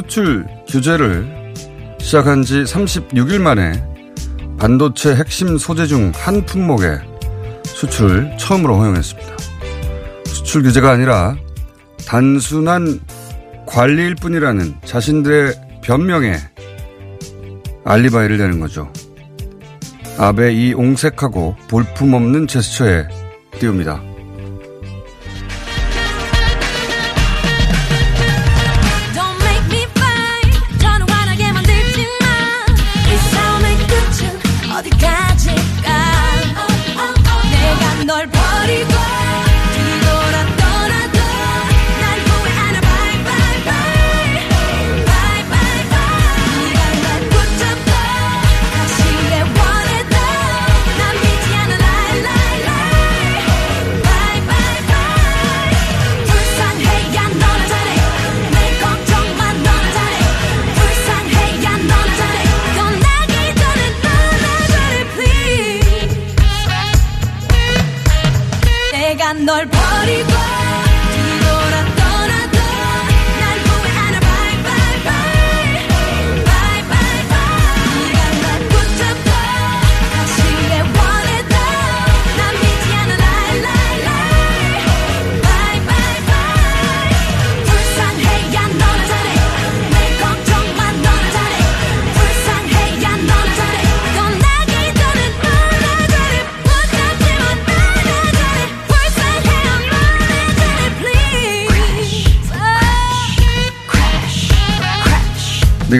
수출 규제를 시작한 지 36일 만에 반도체 핵심 소재 중 한 품목의 수출을 처음으로 허용했습니다. 수출 규제가 아니라 단순한 관리일 뿐이라는 자신들의 변명에 알리바이를 내는 거죠. 아베 이 옹색하고 볼품없는 제스처에 띄웁니다.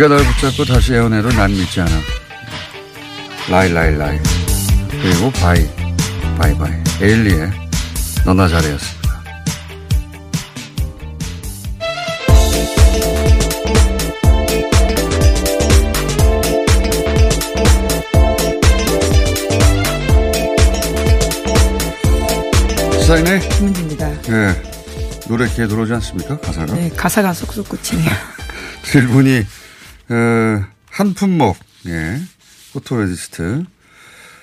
네가 날 붙잡고 다시 애원해도 난 믿지 않아. lie lie lie. 그리고 bye bye bye. 에일리의 너나 잘해였습니다. 시사인의 김은지입니다. 예, 노래 귀에 들어오지 않습니까? 가사가. 네, 가사가 쏙쏙 꽂히네요. 일본이 어, 한 품목 예, photoresist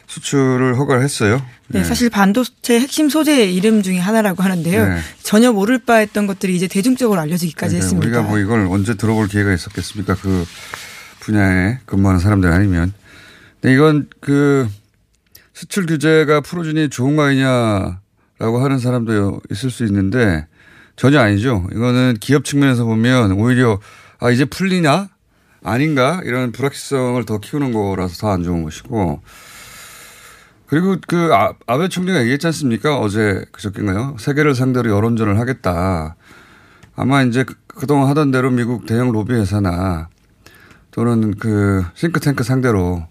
수출을 허가를 했어요. 네, 예. 사실 반도체 핵심 소재의 이름 중에 하나라고 하는데요. 네. 전혀 모를 뻔 했던 것들이 이제 대중적으로 알려지기까지 네, 했습니다. 우리가 뭐 이걸 언제 들어볼 기회가 있었겠습니까? 그 분야에 근무하는 사람들 아니면. 근데 이건 그 수출 규제가 풀어주니 좋은 거 아니냐라고 하는 사람도 있을 수 있는데 전혀 아니죠. 이거는 기업 측면에서 보면 오히려 아, 이제 풀리나? 아닌가? 이런 불확실성을 더 키우는 거라서 더 안 좋은 것이고 그리고 그 아, 아베 총리가 얘기했지 않습니까? 어제 그저께인가요? 세계를 상대로 여론전을 하겠다. 아마 이제 그- 그동안 하던 대로 미국 대형 로비 회사나 또는 그 싱크탱크 상대로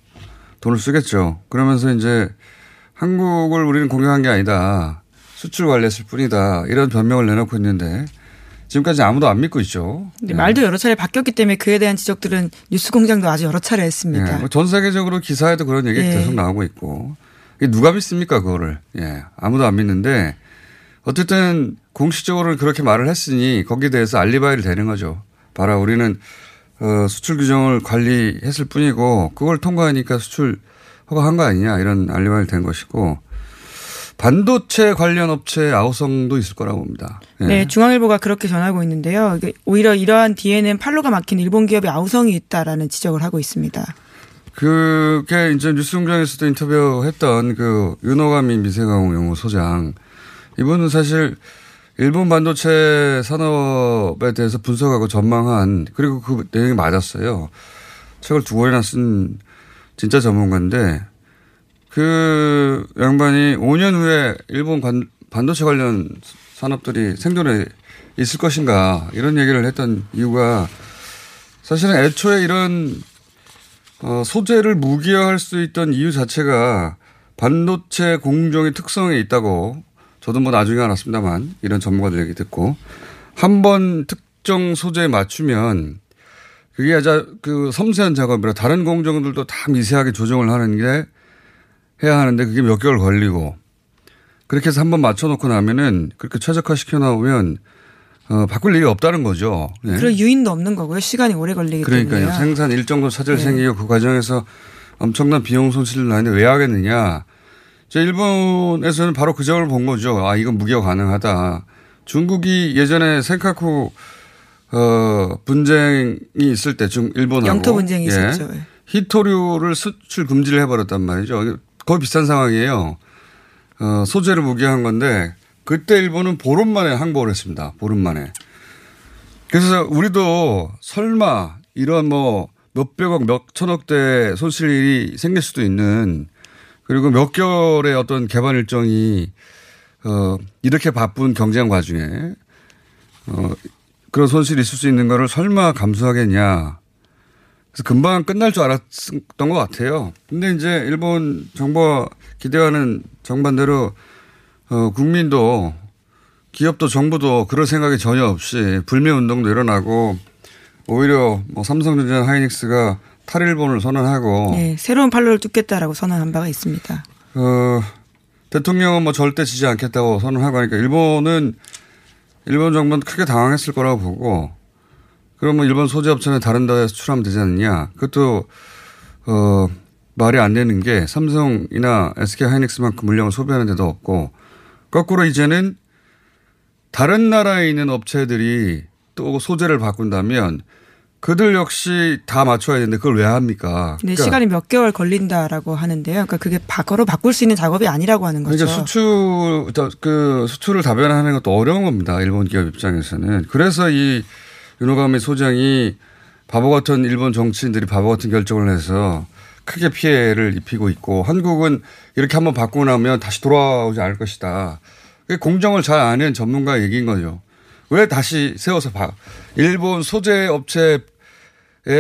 돈을 쓰겠죠. 그러면서 이제 한국을 우리는 공격한 게 아니다. 수출 관리했을 뿐이다. 이런 변명을 내놓고 있는데 지금까지 아무도 안 믿고 있죠. 예. 말도 여러 차례 바뀌었기 때문에 그에 대한 지적들은 뉴스공장도 아주 여러 차례 했습니다. 예, 뭐전 세계적으로 기사에도 그런 얘기 예. 계속 나오고 있고 이게 누가 믿습니까 그거를 예 아무도 안 믿는데 어쨌든 공식적으로 그렇게 말을 했으니 거기에 대해서 알리바이를 대는 거죠. 봐라 우리는 어, 수출 규정을 관리했을 뿐이고 그걸 통과하니까 수출 허가한 거 아니냐 이런 알리바이를 된 것이고 반도체 관련 업체 아우성도 있을 거라고 봅니다. 예. 네, 중앙일보가 그렇게 전하고 있는데요. 오히려 이러한 뒤에는 팔로가 막힌 일본 기업의 아우성이 있다라는 지적을 하고 있습니다. 그게 이제 뉴스공장에서도 인터뷰했던 그 윤호가미 미세가공 연구 소장 이분은 사실 일본 반도체 산업에 대해서 분석하고 전망한 그리고 그 내용이 맞았어요. 책을 두 권이나 쓴 진짜 전문가인데 그 양반이 5년 후에 일본 반, 반도체 관련 산업들이 생존에 있을 것인가 이런 얘기를 했던 이유가 사실은 애초에 이런 어, 소재를 무기화할 수 있던 이유 자체가 반도체 공정의 특성에 있다고 저도 뭐 나중에 알았습니다만 이런 전문가들 얘기 듣고 한 번 특정 소재에 맞추면 그게 아주 그 섬세한 작업이라 다른 공정들도 다 미세하게 조정을 하는 게 해야 하는데 그게 몇 개월 걸리고 그렇게 해서 한 번 맞춰놓고 나면은 그렇게 최적화 시켜 나오면 어, 바꿀 일이 없다는 거죠. 예. 그럴 유인도 없는 거고요. 시간이 오래 걸리기 그러니까요. 때문에요. 생산 일정도 차질 네. 생기고 그 과정에서 엄청난 비용 손실을 나는데 왜 하겠느냐. 저 일본에서는 바로 그 점을 본 거죠. 아, 이건 무기화 가능하다. 중국이 예전에 센카쿠 어, 분쟁이 있을 때 중 일본하고 영토 분쟁이 예. 있었죠. 예. 히토류를 수출 금지를 해버렸단 말이죠. 거의 비슷한 상황이에요. 어, 소재를 무기한 건데 그때 일본은 보름 만에 항복을 했습니다. 보름 만에. 그래서 우리도 설마 이런 뭐 몇백억, 몇천억대 손실이 생길 수도 있는 그리고 몇 개월의 어떤 개발 일정이 어, 이렇게 바쁜 경쟁 과정에 어, 그런 손실이 있을 수 있는 거를 설마 감수하겠냐. 그래서 금방 끝날 줄 알았던 것 같아요. 근데 이제 일본 정부가 기대하는 정반대로 어, 국민도 기업도 정부도 그럴 생각이 전혀 없이 불매 운동도 일어나고 오히려 뭐 삼성전자 하이닉스가 탈일본을 선언하고 네, 새로운 팔로를 뚫겠다라고 선언한 바가 있습니다. 어, 대통령은 뭐 절대 지지 않겠다고 선언하고 하니까 일본은 일본 정부는 크게 당황했을 거라고 보고 그러면 일본 소재 업체는 다른 데에 수출하면 되지 않느냐. 그것도 어, 말이 안 되는 게 삼성이나 SK 하이닉스만큼 물량을 소비하는 데도 없고 거꾸로 이제는 다른 나라에 있는 업체들이 또 소재를 바꾼다면 그들 역시 다 맞춰야 되는데 그걸 왜 합니까? 근데 그러니까 시간이 몇 개월 걸린다라고 하는데요. 그러니까 그게 바로 바꿀 수 있는 작업이 아니라고 하는 거죠. 그러니까 수출 저, 그 수출을 다변화하는 것도 어려운 겁니다. 일본 기업 입장에서는. 그래서 이 윤호감의 소장이 바보 같은 일본 정치인들이 바보 같은 결정을 해서 크게 피해를 입히고 있고 한국은 이렇게 한번 바꾸고 나면 다시 돌아오지 않을 것이다. 공정을 잘 아는 전문가 얘기인 거죠. 왜 다시 세워서 봐. 일본 소재 업체의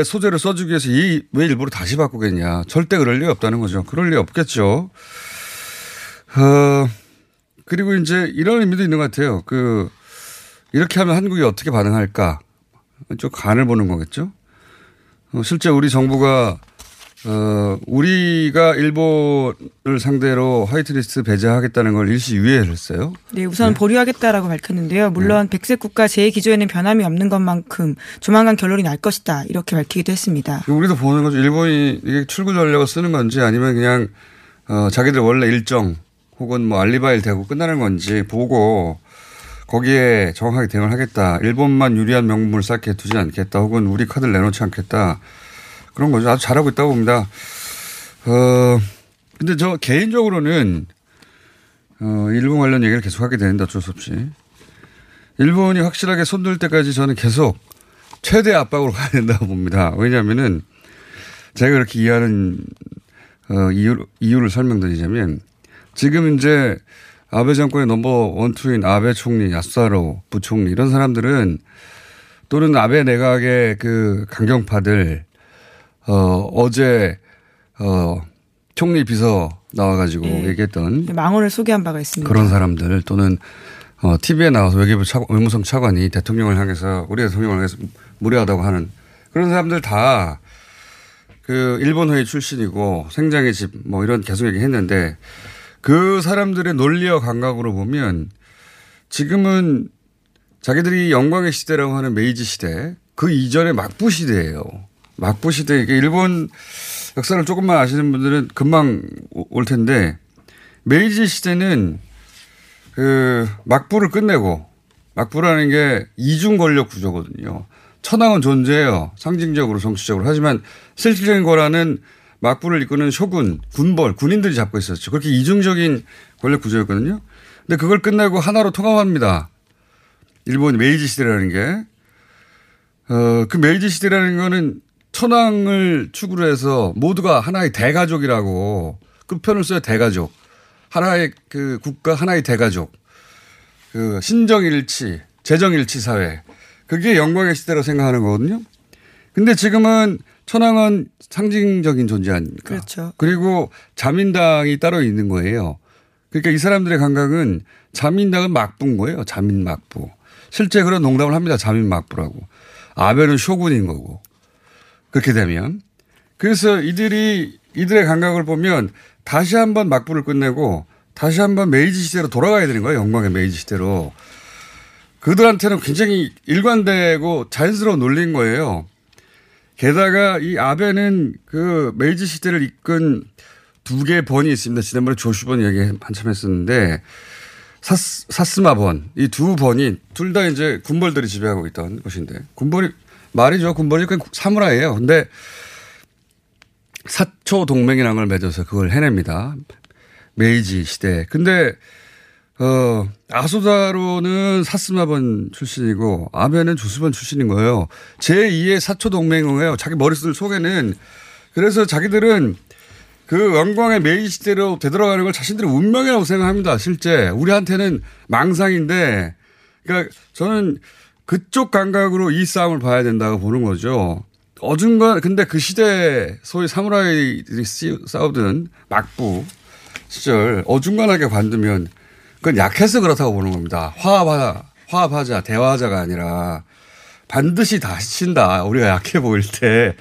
소재를 써주기 위해서 이 왜 일부러 다시 바꾸겠냐. 절대 그럴 리 없다는 거죠. 그럴 리 없겠죠. 어, 그리고 이제 이런 의미도 있는 것 같아요. 그, 이렇게 하면 한국이 어떻게 반응할까. 좀 간을 보는 거겠죠. 어, 실제 우리 정부가 어, 우리가 일본을 상대로 화이트리스트 배제하겠다는 걸 일시 유예를 했어요. 네, 우선 보류하겠다라고 밝혔는데요. 물론 백색 국가 제 기조에는 변함이 없는 것만큼 조만간 결론이 날 것이다 이렇게 밝히기도 했습니다. 우리도 보는 거죠. 일본이 이게 출구 전략을 쓰는 건지 아니면 그냥 어, 자기들 원래 일정 혹은 뭐 알리바이를 대고 끝나는 건지 보고 거기에 정확하게 대응을 하겠다. 일본만 유리한 명분을 쌓게 두지 않겠다. 혹은 우리 카드를 내놓지 않겠다. 그런 거죠. 아주 잘하고 있다고 봅니다. 어, 근데 저 개인적으로는 어, 일본 관련 얘기를 계속 하게 되는데 어쩔 수 없이. 일본이 확실하게 손들 때까지 저는 계속 최대 압박으로 가야 된다고 봅니다. 왜냐하면은 제가 그렇게 이해하는 어, 이유, 이유를 설명드리자면 지금 이제 아베 정권의 넘버 원투인 아베 총리, 야스사로 부총리 이런 사람들은 또는 아베 내각의 그 강경파들 어, 어제 어, 총리 비서 나와가지고 예. 얘기했던 망언을 소개한 바가 있습니다. 그런 사람들 또는 어, TV에 나와서 외교부 차, 외무성 차관이 대통령을 향해서 우리 대통령을 향해서 무례하다고 하는 그런 사람들 다 그 일본 회의 출신이고 생장의 집 뭐 이런 계속 얘기했는데 그 사람들의 논리와 감각으로 보면 지금은 자기들이 영광의 시대라고 하는 메이지 시대 그 이전의 막부 시대예요. 막부 시대 이게 일본 역사를 조금만 아시는 분들은 금방 오- 올 텐데 메이지 시대는 그 막부를 끝내고 막부라는 게 이중 권력 구조거든요. 천황은 존재해요. 상징적으로 정치적으로. 하지만 실질적인 거라는 막부를 이끄는 쇼군, 군벌, 군인들이 잡고 있었죠. 그렇게 이중적인 권력 구조였거든요. 근데 그걸 끝내고 하나로 통합합니다. 일본 메이지 시대라는 게. 어, 그 메이지 시대라는 거는 천황을 축으로 해서 모두가 하나의 대가족이라고 끝편을 써요. 대가족. 하나의 그 국가 하나의 대가족. 그 신정일치, 재정일치 사회. 그게 영광의 시대로 생각하는 거거든요. 근데 지금은 천황은 상징적인 존재 아닙니까? 그렇죠. 그리고 자민당이 따로 있는 거예요. 그러니까 이 사람들의 감각은 자민당은 막부인 거예요. 자민 막부. 실제 그런 농담을 합니다. 자민 막부라고. 아베는 쇼군인 거고. 그렇게 되면. 그래서 이들이 이들의 감각을 보면 다시 한번 막부를 끝내고 다시 한번 메이지 시대로 돌아가야 되는 거예요. 영광의 메이지 시대로. 그들한테는 굉장히 일관되고 자연스러운 논리인 거예요. 게다가 이 아베는 그 메이지 시대를 이끈 두 개의 번이 있습니다. 지난번에 조슈번 얘기 한참 했었는데 사스, 사스마 번 이 두 번이 둘 다 이제 군벌들이 지배하고 있던 것인데 군벌이 말이죠. 군벌이 그냥 사무라이예요. 근데 사초 동맹이라는 걸 맺어서 그걸 해냅니다. 메이지 시대. 근데 어, 아소다로는 사스마번 출신이고 아베는 조수번 출신인 거예요. 제2의 사초 동맹이에요. 자기 머릿속 속에는 그래서 자기들은 그 영광의 메이지 시대로 되돌아가는 걸 자신들의 운명이라고 생각합니다. 실제 우리한테는 망상인데 그러니까 저는 그쪽 감각으로 이 싸움을 봐야 된다고 보는 거죠. 어중간 근데 그 시대 소위 사무라이들이 쓰- 싸우던 막부 시절 어중간하게 관두면 그건 약해서 그렇다고 보는 겁니다. 화합하자, 화합하자, 대화하자가 아니라 반드시 다친다. 우리가 약해 보일 때.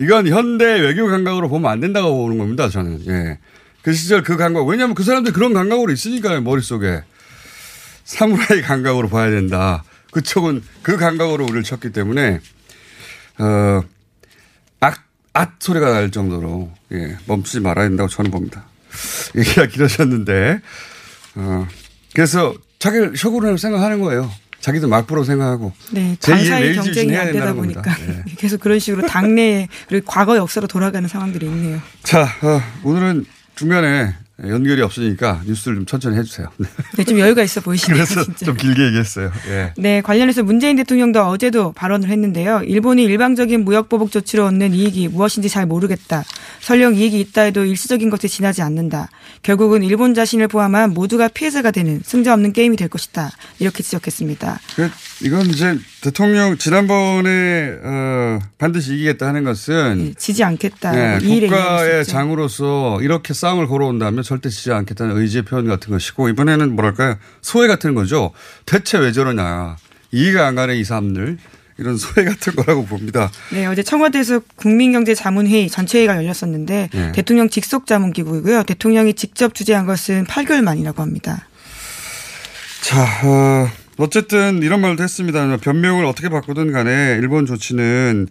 이건 현대 외교 감각으로 보면 안 된다고 보는 겁니다. 저는. 예. 그 시절 그 감각. 왜냐하면 그 사람들이 그런 감각으로 있으니까요. 머릿속에. 사무라이 감각으로 봐야 된다. 그쪽은 그 감각으로 우리를 쳤기 때문에, 어, 악, 앗 소리가 날 정도로, 예, 멈추지 말아야 된다고 저는 봅니다. 얘기가 길어졌는데, 어, 그래서 자기를 쇼군이라고 생각하는 거예요. 자기도 막부로 생각하고. 네, 제2의 당사의 경쟁이 안 되다 보니까. 예. 계속 그런 식으로 당내 그리고 과거 역사로 돌아가는 상황들이 있네요. 자, 어, 오늘은 중간에 연결이 없으니까 뉴스를 좀 천천히 해주세요. 네, 좀 여유가 있어 보이시네요. 그래서 진짜. 좀 길게 얘기했어요. 예. 네, 관련해서 문재인 대통령도 어제도 발언을 했는데요. 일본이 일방적인 무역 보복 조치로 얻는 이익이 무엇인지 잘 모르겠다. 설령 이익이 있다 해도 일시적인 것에 지나지 않는다. 결국은 일본 자신을 포함한 모두가 피해자가 되는 승자 없는 게임이 될 것이다. 이렇게 지적했습니다. 그, 이건 이제 대통령 지난번에 어, 반드시 이기겠다 하는 것은 예, 지지 않겠다. 네, 이 일에 국가의. 장으로서 이렇게 싸움을 걸어온다면 절대 지지 않겠다는 의지의 표현 같은 것이고 이번에는 뭐랄까요 소회 같은 거죠. 대체 왜 저러냐 이해가 안 가는 이 사람들 이런 소회 같은 거라고 봅니다. 네, 어제 청와대에서 국민경제자문회의 전체회의가 열렸었는데 네. 대통령 직속 자문기구이고요. 대통령이 직접 주재한 것은 8개월 만이라고 합니다. 자, 어, 어쨌든 이런 말도 했습니다. 변명을 어떻게 바꾸든 간에 일본 조치는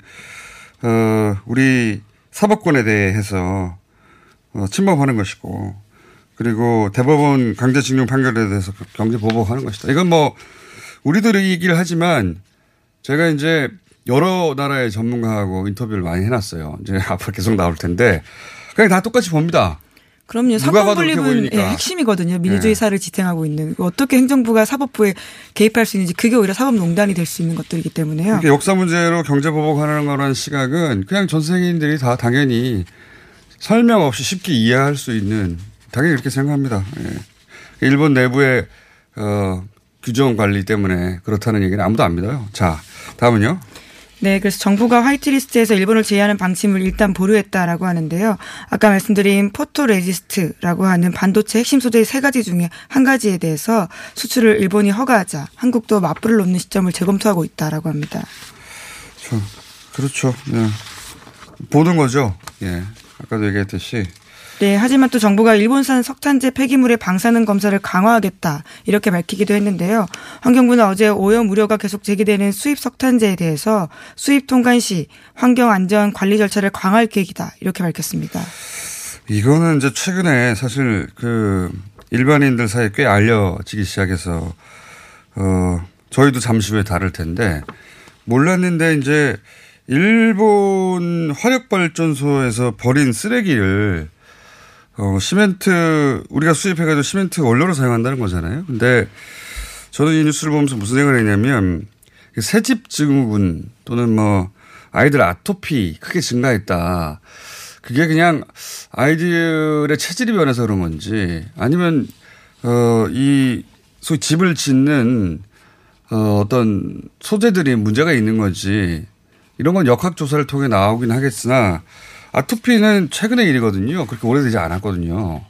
어, 우리 사법권에 대해서 어, 침범하는 것이고 그리고 대법원 강제징용 판결에 대해서 경제 보복하는 것이다. 이건 뭐 우리들이 얘기를 하지만 제가 이제 여러 나라의 전문가하고 인터뷰를 많이 해놨어요. 이제 앞으로 계속 나올 텐데 그냥 다 똑같이 봅니다. 그럼요. 사법 분립은 보이니까. 예, 핵심이거든요. 민주주의 네. 사를 지탱하고 있는 어떻게 행정부가 사법부에 개입할 수 있는지 그게 오히려 사법농단이 될 수 있는 것들이기 때문에요. 이렇게 역사 문제로 경제 보복하는 거라는 시각은 그냥 전 세계인들이 다 당연히 설명 없이 쉽게 이해할 수 있는 당연히 그렇게 생각합니다. 예. 일본 내부의 어, 규정 관리 때문에 그렇다는 얘기는 아무도 안 믿어요. 자, 다음은요. 네, 그래서 정부가 화이트리스트에서 일본을 제외하는 방침을 일단 보류했다라고 하는데요. 아까 말씀드린 포토레지스트라고 하는 반도체 핵심 소재 세 가지 중에 한 가지에 대해서 수출을 일본이 허가하자 한국도 맞불을 놓는 시점을 재검토하고 있다라고 합니다. 저, 그렇죠. 예. 보는 거죠. 예. 아까도 얘기했듯이 네, 하지만 또 정부가 일본산 석탄재 폐기물의 방사능 검사를 강화하겠다 이렇게 밝히기도 했는데요. 환경부는 어제 오염 우려가 계속 제기되는 수입 석탄재에 대해서 수입 통관 시 환경 안전 관리 절차를 강화할 계획이다 이렇게 밝혔습니다. 이거는 이제 최근에 사실 그 일반인들 사이에 꽤 알려지기 시작해서 어 저희도 잠시 후에 다룰 텐데 몰랐는데 이제 일본 화력발전소에서 버린 쓰레기를 어 시멘트 우리가 수입해가지고 시멘트 원료로 사용한다는 거잖아요. 근데 저는 이 뉴스를 보면서 무슨 생각을 했냐면 새집 증후군 또는 뭐 아이들 아토피 크게 증가했다. 그게 그냥 아이들의 체질이 변해서 그런 건지 아니면 어이 소위 집을 짓는 어 어떤 소재들이 문제가 있는 건지 이런 건 역학 조사를 통해 나오긴 하겠으나 아토피는 최근의 일이거든요. 그렇게 오래되지 않았거든요.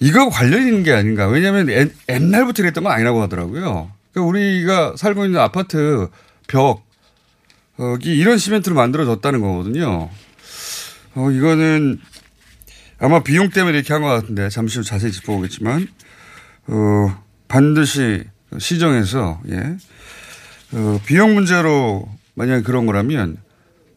이거 관련 있는 게 아닌가. 왜냐하면 옛- 옛날부터 그랬던 건 아니라고 하더라고요. 그러니까 우리가 살고 있는 아파트 벽이 이런 시멘트로 만들어졌다는 거거든요. 어, 이거는 아마 비용 때문에 이렇게 한 것 같은데 잠시 후 자세히 짚어보겠지만, 어, 반드시 시정해서, 예. 어, 비용 문제로 만약에 그런 거라면,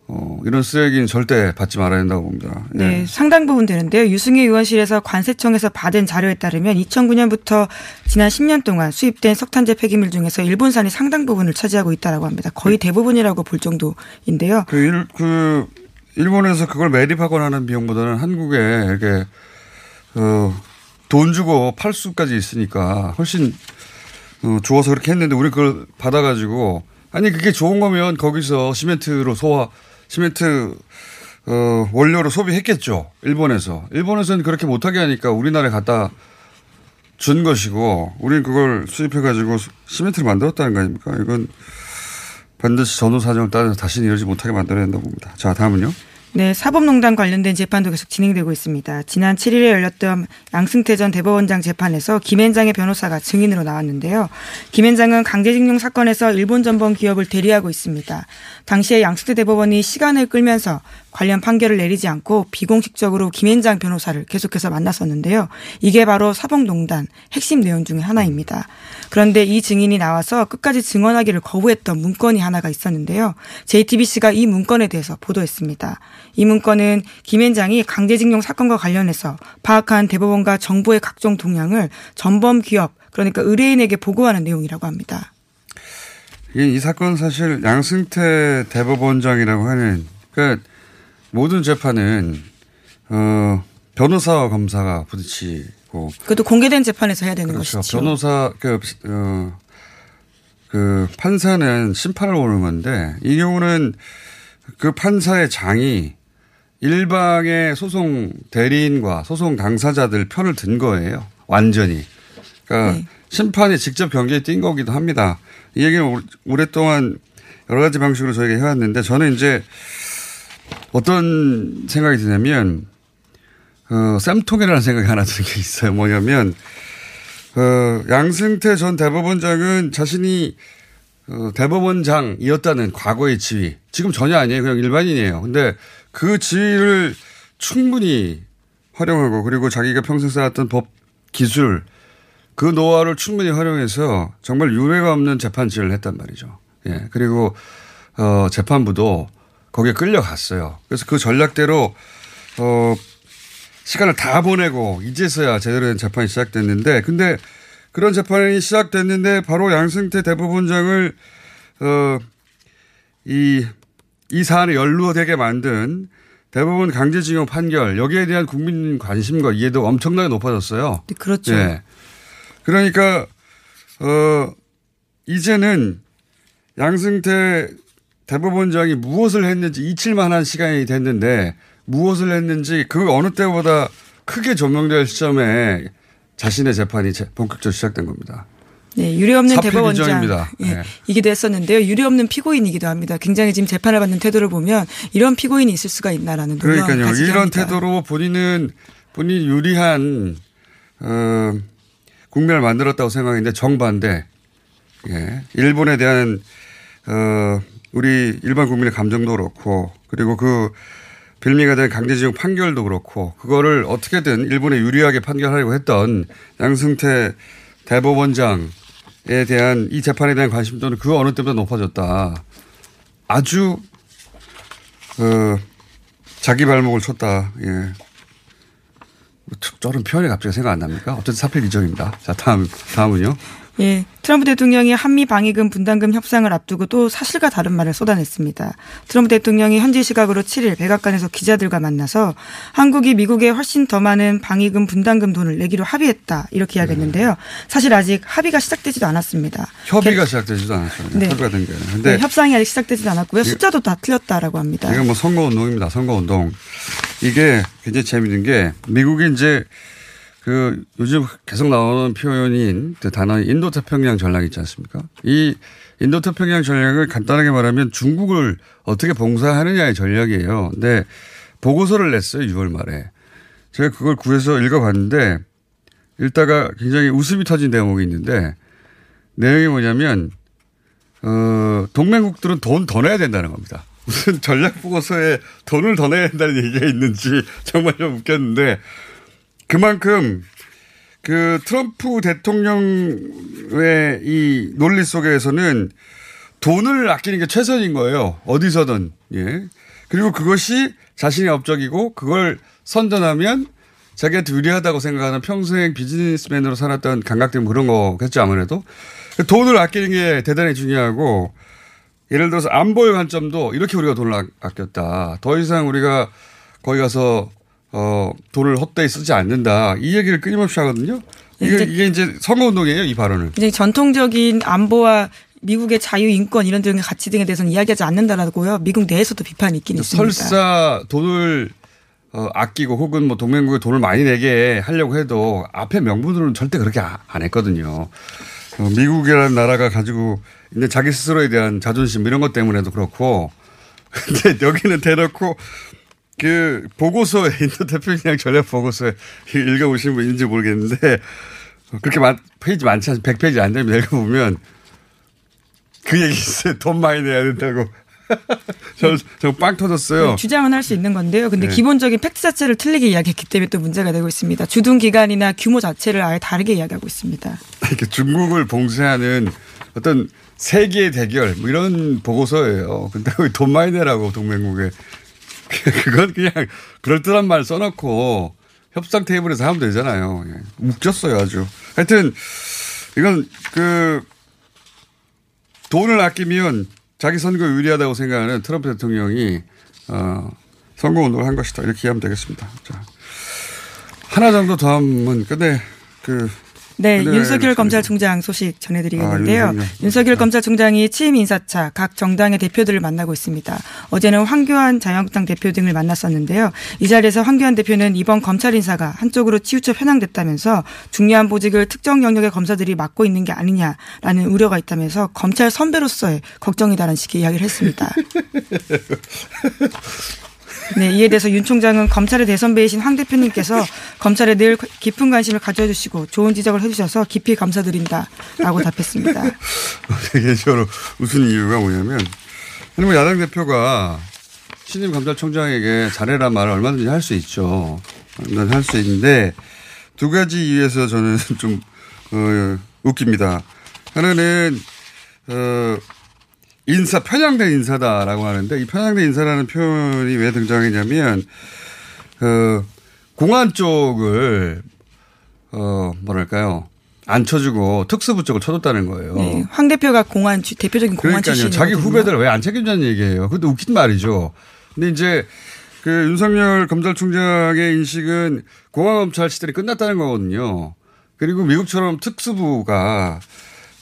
어, 이런 쓰레기는 절대 받지 말아야 된다고 봅니다. 예. 네, 상당 부분 되는데요. 유승희 의원실에서 관세청에서 받은 자료에 따르면 2009년부터 지난 10년 동안 수입된 석탄재 폐기물 중에서 일본산이 상당 부분을 차지하고 있다라고 합니다. 거의 대부분이라고 볼 정도인데요. 그, 일, 그, 일본에서 그걸 매립하거나 하는 비용보다는 한국에 이렇게, 어, 돈 주고 팔 수까지 있으니까 훨씬, 어, 좋아서 그렇게 했는데 우리 그걸 받아가지고, 아니, 그게 좋은 거면 거기서 시멘트로 소화, 시멘트, 어, 원료로 소비했겠죠. 일본에서. 일본에서는 그렇게 못하게 하니까 우리나라에 갖다 준 것이고, 우리는 그걸 수입해가지고 시멘트를 만들었다는 거 아닙니까? 이건 반드시 전후 사정을 따져서 다시는 이러지 못하게 만들어야 된다고 봅니다. 자, 다음은요. 네, 사법농단 관련된 재판도 계속 진행되고 있습니다. 지난 7일에 열렸던 양승태 전 대법원장 재판에서 김앤장의 변호사가 증인으로 나왔는데요. 김앤장은 강제징용 사건에서 일본 전범 기업을 대리하고 있습니다. 당시에 양승태 대법원이 시간을 끌면서 관련 판결을 내리지 않고 비공식적으로 김앤장 변호사를 계속해서 만났었는데요. 이게 바로 사법농단 핵심 내용 중에 하나입니다. 그런데 이 증인이 나와서 끝까지 증언하기를 거부했던 문건이 하나가 있었는데요. JTBC가 이 문건에 대해서 보도했습니다. 이 문건은 김앤장이 강제징용 사건과 관련해서 파악한 대법원과 정부의 각종 동향을 전범 기업 그러니까 의뢰인에게 보고하는 내용이라고 합니다. 이, 이 사건 사실 양승태 대법원장이라고 하는, 그러니까 모든 재판은, 어, 변호사와 검사가 부딪히고, 그것도 공개된 재판에서 해야 되는 그렇죠. 것이죠. 변호사, 그, 어, 그 판사는 심판을 보는 건데, 이 경우는 그 판사의 장이 일방의 소송 대리인과 소송 당사자들 편을 든 거예요. 완전히. 그러니까 네. 심판이 직접 경기에 뛴 거기도 합니다. 이 얘기는 오- 오랫동안 여러 가지 방식으로 저희가 해왔는데 저는 이제 어떤 생각이 드냐면 어, 쌈통이라는 생각이 하나 드는 게 있어요. 뭐냐면 어, 양승태 전 대법원장은 자신이 어, 대법원장이었다는 과거의 지위. 지금 전혀 아니에요. 그냥 일반인이에요. 근데 그 지위를 충분히 활용하고 그리고 자기가 평생 쌓았던 법 기술 그 노하우를 충분히 활용해서 정말 유례가 없는 재판질을 했단 말이죠. 예. 그리고 어, 재판부도 거기에 끌려갔어요. 그래서 그 전략대로 어, 시간을 다 보내고 이제서야 제대로 된 재판이 시작됐는데 근데 그런 재판이 시작됐는데 바로 양승태 대법원장을 어, 이, 이 사안에 연루되게 만든 대법원 강제징용 판결 여기에 대한 국민 관심과 이해도가 엄청나게 높아졌어요. 네, 그렇죠. 예. 그러니까 어 이제는 양승태 대법원장이 무엇을 했는지 잊힐 만한 시간이 됐는데 무엇을 했는지 그 어느 때보다 크게 조명될 시점에 자신의 재판이 제- 본격적으로 시작된 겁니다. 네, 유례 없는 대법원장. 예, 네. 이기도 했었는데요. 유례 없는 피고인이기도 합니다. 굉장히 지금 재판을 받는 태도를 보면 이런 피고인이 있을 수가 있나라는 그러니까요. 이런 합니다. 태도로 본인은 본인이 유리한 어, 국면을 만들었다고 생각했는데 정반대. 예. 일본에 대한 어, 우리 일반 국민의 감정도 그렇고 그리고 그 빌미가 된 강제징용 판결도 그렇고 그거를 어떻게든 일본에 유리하게 판결하려고 했던 양승태 대법원장에 대한 이 재판에 대한 관심도는 그 어느 때보다 높아졌다. 아주 어, 자기 발목을 쳤다. 예. 저런 표현이 갑자기 생각 안 납니까? 어쨌든 사필 규정입니다. 자, 다음, 다음은요. 예, 트럼프 대통령이 한미 방위금 분담금 협상을 앞두고 또 사실과 다른 말을 쏟아냈습니다. 트럼프 대통령이 현지 시각으로 7일 백악관에서 기자들과 만나서 한국이 미국에 훨씬 더 많은 방위금 분담금 돈을 내기로 합의했다 이렇게 이야기했는데요. 사실 아직 합의가 시작되지도 않았습니다. 협의가 시작되지도 않았어요. 네. 협의가 된 게. 네, 근데 협상이 아직 시작되지도 않았고요. 숫자도 다 틀렸다라고 합니다. 이건 뭐 선거 운동입니다. 선거 운동. 이게 굉장히 재밌는 게 미국이 이제 그 요즘 계속 나오는 표현인 그 단어 인도태평양 전략 있지 않습니까? 이 인도태평양 전략을 간단하게 말하면 중국을 어떻게 봉사하느냐의 전략이에요. 근데 보고서를 냈어요. 6월 말에. 제가 그걸 구해서 읽어봤는데 읽다가 굉장히 웃음이 터진 대목이 있는데 내용이 뭐냐면 어, 동맹국들은 돈 더 내야 된다는 겁니다. 무슨 전략 보고서에 돈을 더 내야 된다는 얘기가 있는지 정말 좀 웃겼는데 그만큼 그 트럼프 대통령의 이 논리 속에서는 돈을 아끼는 게 최선인 거예요. 어디서든. 예. 그리고 그것이 자신의 업적이고 그걸 선전하면 자기한테 유리하다고 생각하는 평생 비즈니스맨으로 살았던 감각들은 그런 거겠죠, 아무래도. 돈을 아끼는 게 대단히 중요하고 예를 들어서 안보의 관점도 이렇게 우리가 돈을 아- 아꼈다. 더 이상 우리가 거기 가서 어, 돈을 헛되이 쓰지 않는다. 이 얘기를 끊임없이 하거든요. 이게, 이제- 이게 이제 선거운동이에요, 이 발언은. 굉장히 전통적인 안보와 미국의 자유, 인권 이런 등의 가치 등에 대해서는 이야기하지 않는다라고요. 미국 내에서도 비판이 있긴 있습니다. 설사 돈을 어, 아끼고 혹은 뭐 동맹국에 돈을 많이 내게 하려고 해도 앞에 명분으로는 절대 그렇게 아- 안 했거든요. 어, 미국이라는 나라가 가지고 있는 자기 스스로에 대한 자존심 이런 것 때문에도 그렇고 근데 여기는 대놓고 그 보고서에 인도 태평양 전략 보고서에 읽어보신 분 있는지 모르겠는데 그렇게 많, 페이지 많지 않 100페이지 안 되면 읽어보면 그 얘기 있어요. 돈 많이 내야 된다고. 저, 저 빵 터졌어요. 네, 주장은 할 수 있는 건데요. 근데 네. 기본적인 팩트 자체를 틀리게 이야기했기 때문에 또 문제가 되고 있습니다. 주둔 기간이나 규모 자체를 아예 다르게 이야기하고 있습니다. 이렇게 중국을 봉쇄하는 어떤 세계의 대결 뭐 이런 보고서예요. 근데 왜 돈 많이 내라고 동맹국에 그건 그냥 그럴듯한 말 써놓고 협상 테이블에서 하면 되잖아요. 예. 웃겼어요 아주. 하여튼 이건 그 돈을 아끼면 자기 선거에 유리하다고 생각하는 트럼프 대통령이 어, 선거 운동을 한 것이다 이렇게 이해하면 되겠습니다. 자 하나 정도 더 하면 끝내 그 네, 네, 윤석열 네. 검찰총장 소식 전해드리겠는데요. 아, 윤석열. 윤석열 검찰총장이 취임 인사차 각 정당의 대표들을 만나고 있습니다. 어제는 황교안 자유한국당 대표 등을 만났었는데요. 이 자리에서 황교안 대표는 이번 검찰 인사가 한쪽으로 치우쳐 편향됐다면서 중요한 보직을 특정 영역의 검사들이 맡고 있는 게 아니냐라는 우려가 있다면서 검찰 선배로서의 걱정이다라는 식의 이야기를 했습니다. 네, 이에 대해서 윤 총장은 검찰의 대선배이신 황 대표님께서 검찰에 늘 깊은 관심을 가져주시고 좋은 지적을 해주셔서 깊이 감사드린다라고 답했습니다. 개인적으로 웃은 이유가 뭐냐면 아니 뭐 야당 대표가 신임 검찰총장에게 잘해라 말을 얼마든지 할 수 있죠. 난할수 있는데 두 가지 이유에서 저는 좀 어, 웃깁니다. 하나는 어, 인사 편향된 인사다라고 하는데 이 편향된 인사라는 표현이 왜 등장했냐면 그 공안 쪽을 어 뭐랄까요 안 쳐주고 특수부 쪽을 쳐줬다는 거예요. 네, 황 대표가 공안 주- 대표적인 공안. 출신이거든요. 자기 후배들 왜 안 책임자는 얘기예요. 그것도 웃긴 말이죠. 근데 이제 그 윤석열 검찰총장의 인식은 공안 검찰 시대이 끝났다는 거거든요. 그리고 미국처럼 특수부가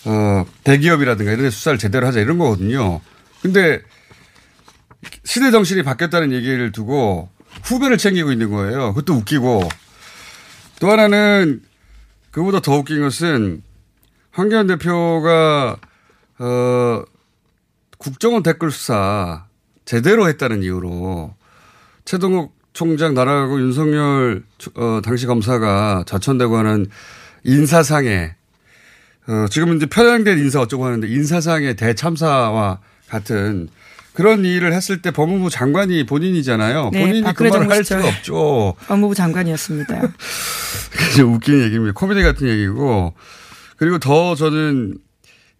어, 대기업이라든가 이런 데 수사를 제대로 하자 이런 거거든요. 근데 시대 정신이 바뀌었다는 얘기를 두고 후배를 챙기고 있는 거예요. 그것도 웃기고. 또 하나는 그보다 더 웃긴 것은 황교안 대표가 어 국정원 댓글 수사 제대로 했다는 이유로 최동욱 총장 나라하고 윤석열 어, 당시 검사가 자천되고 하는 인사상의 어, 지금은 이제 편향된 인사 어쩌고 하는데 인사상의 대참사와 같은 그런 일을 했을 때 법무부 장관이 본인이잖아요. 네, 본인이 그 말을 할 수가 없죠. 법무부 장관이었습니다. 좀 웃기는 얘기입니다. 코미디 같은 얘기고. 그리고 더 저는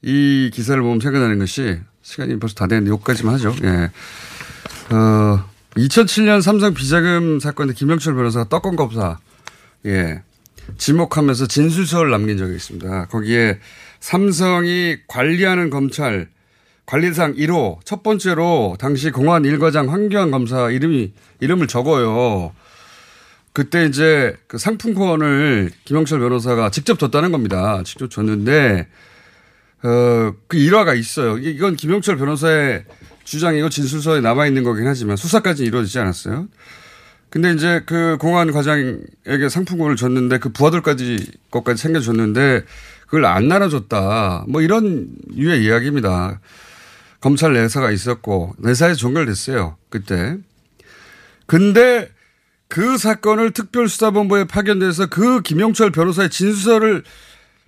이 기사를 보면 생각나는 것이 시간이 벌써 다 됐는데 여기까지만 하죠. 예. 어, 2007년 삼성 비자금 사건에 김영철 변호사가 떡건 검사, 예. 지목하면서 진술서를 남긴 적이 있습니다. 거기에 삼성이 관리하는 검찰 관리상 1호 첫 번째로 당시 공안 1과장 황교안 검사 이름이 이름을 적어요. 그때 이제 그 상품권을 김영철 변호사가 직접 줬다는 겁니다. 직접 줬는데 어, 그 일화가 있어요. 이- 이건 김영철 변호사의 주장이고 진술서에 남아 있는 거긴 하지만 수사까지 이루어지지 않았어요. 근데 이제 그 공안 과장에게 상품권을 줬는데 그 부하들까지 것까지 챙겨줬는데 그걸 안 나눠줬다. 뭐 이런 유의 이야기입니다. 검찰 내사가 있었고 내사에서 종결됐어요. 그때. 근데 그 사건을 특별수사본부에 파견돼서 그 김영철 변호사의 진술서를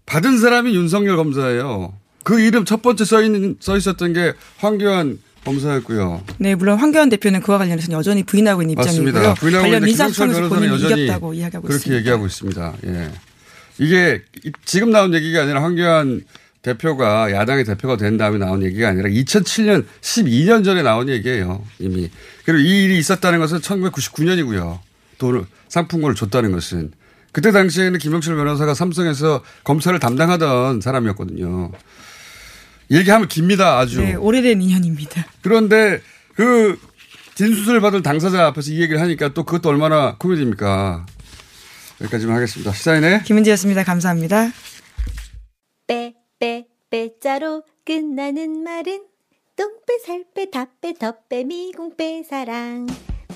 받은 사람이 윤석열 검사예요. 그 이름 첫 번째 써 있는 써 있었던 게 황교안 검사였고요. 네, 물론 황교안 대표는 그와 관련해서 여전히 부인하고 있는 입장이고요. 맞습니다. 부인하고 관련 있는데 민사 김영철 소송에서 변호사는 본인이 이겼다고 이야기하고 그렇게 있습니다. 얘기하고 있습니다. 예. 이게 이- 지금 나온 얘기가 아니라 황교안 대표가 야당의 대표가 된 다음에 나온 얘기가 아니라 2007년 12년 전에 나온 얘기예요. 이미. 그리고 이 일이 있었다는 것은 1999년이고요. 돈을 상품권을 줬다는 것은 그때 당시에는 김영철 변호사가 삼성에서 검사를 담당하던 사람이었거든요. 얘기하면 깁니다. 아주. 네, 오래된 인연입니다. 그런데 그 진술을 받을 당사자 앞에서 이 얘기를 하니까 또 그것도 얼마나 코미디입니까. 여기까지만 하겠습니다. 시사인의 김은지였습니다. 감사합니다. 빼, 빼, 빼자로 끝나는 말은 똥빼, 살빼, 다빼, 덧빼, 미궁빼, 사랑.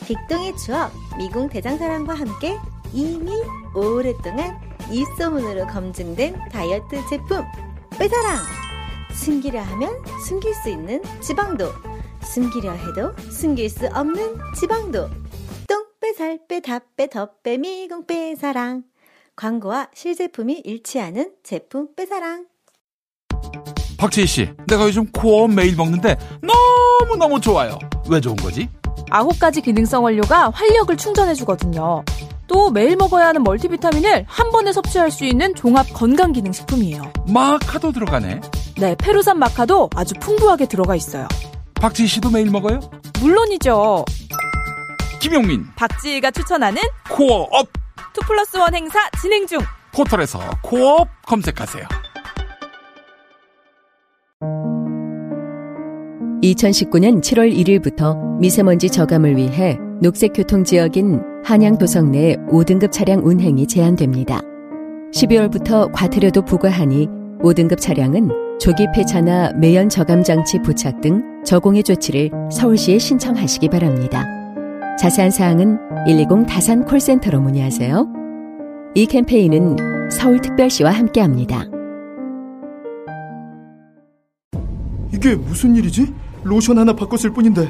빅동의 추억, 미궁 대장사랑과 함께 이미 오랫동안 입소문으로 검증된 다이어트 제품, 빼사랑. 숨기려 하면 숨길 수 있는 지방도, 숨기려 해도 숨길 수 없는 지방도. 똥빼, 살빼, 다빼, 덧빼, 미궁빼, 사랑. 광고와 실제품이 일치하는 제품 빼사랑. 박재희 씨, 내가 요즘 코어 매일 먹는데 너무 너무 좋아요. 왜 좋은 거지? 아홉 가지 기능성 원료가 활력을 충전해주거든요. 또 매일 먹어야 하는 멀티비타민을 한 번에 섭취할 수 있는 종합 건강기능식품이에요. 마카도 들어가네. 네, 페루산 마카도 아주 풍부하게 들어가 있어요. 박지희 씨도 매일 먹어요? 물론이죠. 김용민 박지희가 추천하는 코어업 2 플러스 1 행사 진행 중. 포털에서 코어업 검색하세요. 2019년 7월 1일부터 미세먼지 저감을 위해 녹색 교통 지역인 한양도성 내 5등급 차량 운행이 제한됩니다. 12월부터 과태료도 부과하니 5등급 차량은 조기 폐차나 매연 저감 장치 부착 등 저공해 조치를 서울시에 신청하시기 바랍니다. 자세한 사항은 120 다산 콜센터로 문의하세요. 이 캠페인은 서울특별시와 함께합니다. 이게 무슨 일이지? 로션 하나 바꿨을 뿐인데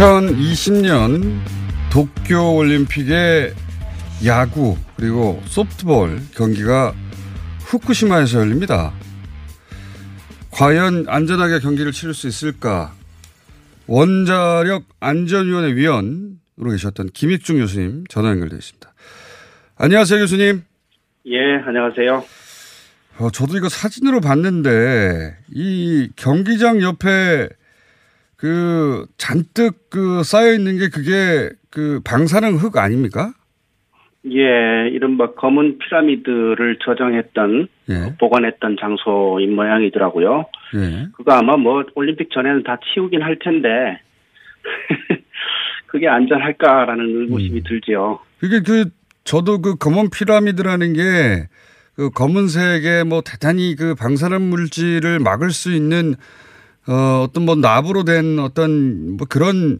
2020년 도쿄 올림픽의 야구 그리고 소프트볼 경기가 후쿠시마에서 열립니다. 과연 안전하게 경기를 치를 수 있을까? 원자력 안전위원회 위원으로 계셨던 김익중 교수님 전화 연결되어 있습니다. 안녕하세요 교수님. 예, 안녕하세요. 어, 저도 이거 사진으로 봤는데 이 경기장 옆에 그 잔뜩 그 쌓여 있는 게 그게 그 방사능 흙 아닙니까? 예, 이른바 검은 피라미드를 저장했던 예. 보관했던 장소인 모양이더라고요. 예. 그거 아마 뭐 올림픽 전에는 다 치우긴 할 텐데 그게 안전할까라는 의구심이 들지요. 그게 그 저도 그 검은 피라미드라는 게 그 검은색의 뭐 대단히 그 방사능 물질을 막을 수 있는 어 어떤 뭐 납으로 된 어떤 뭐 그런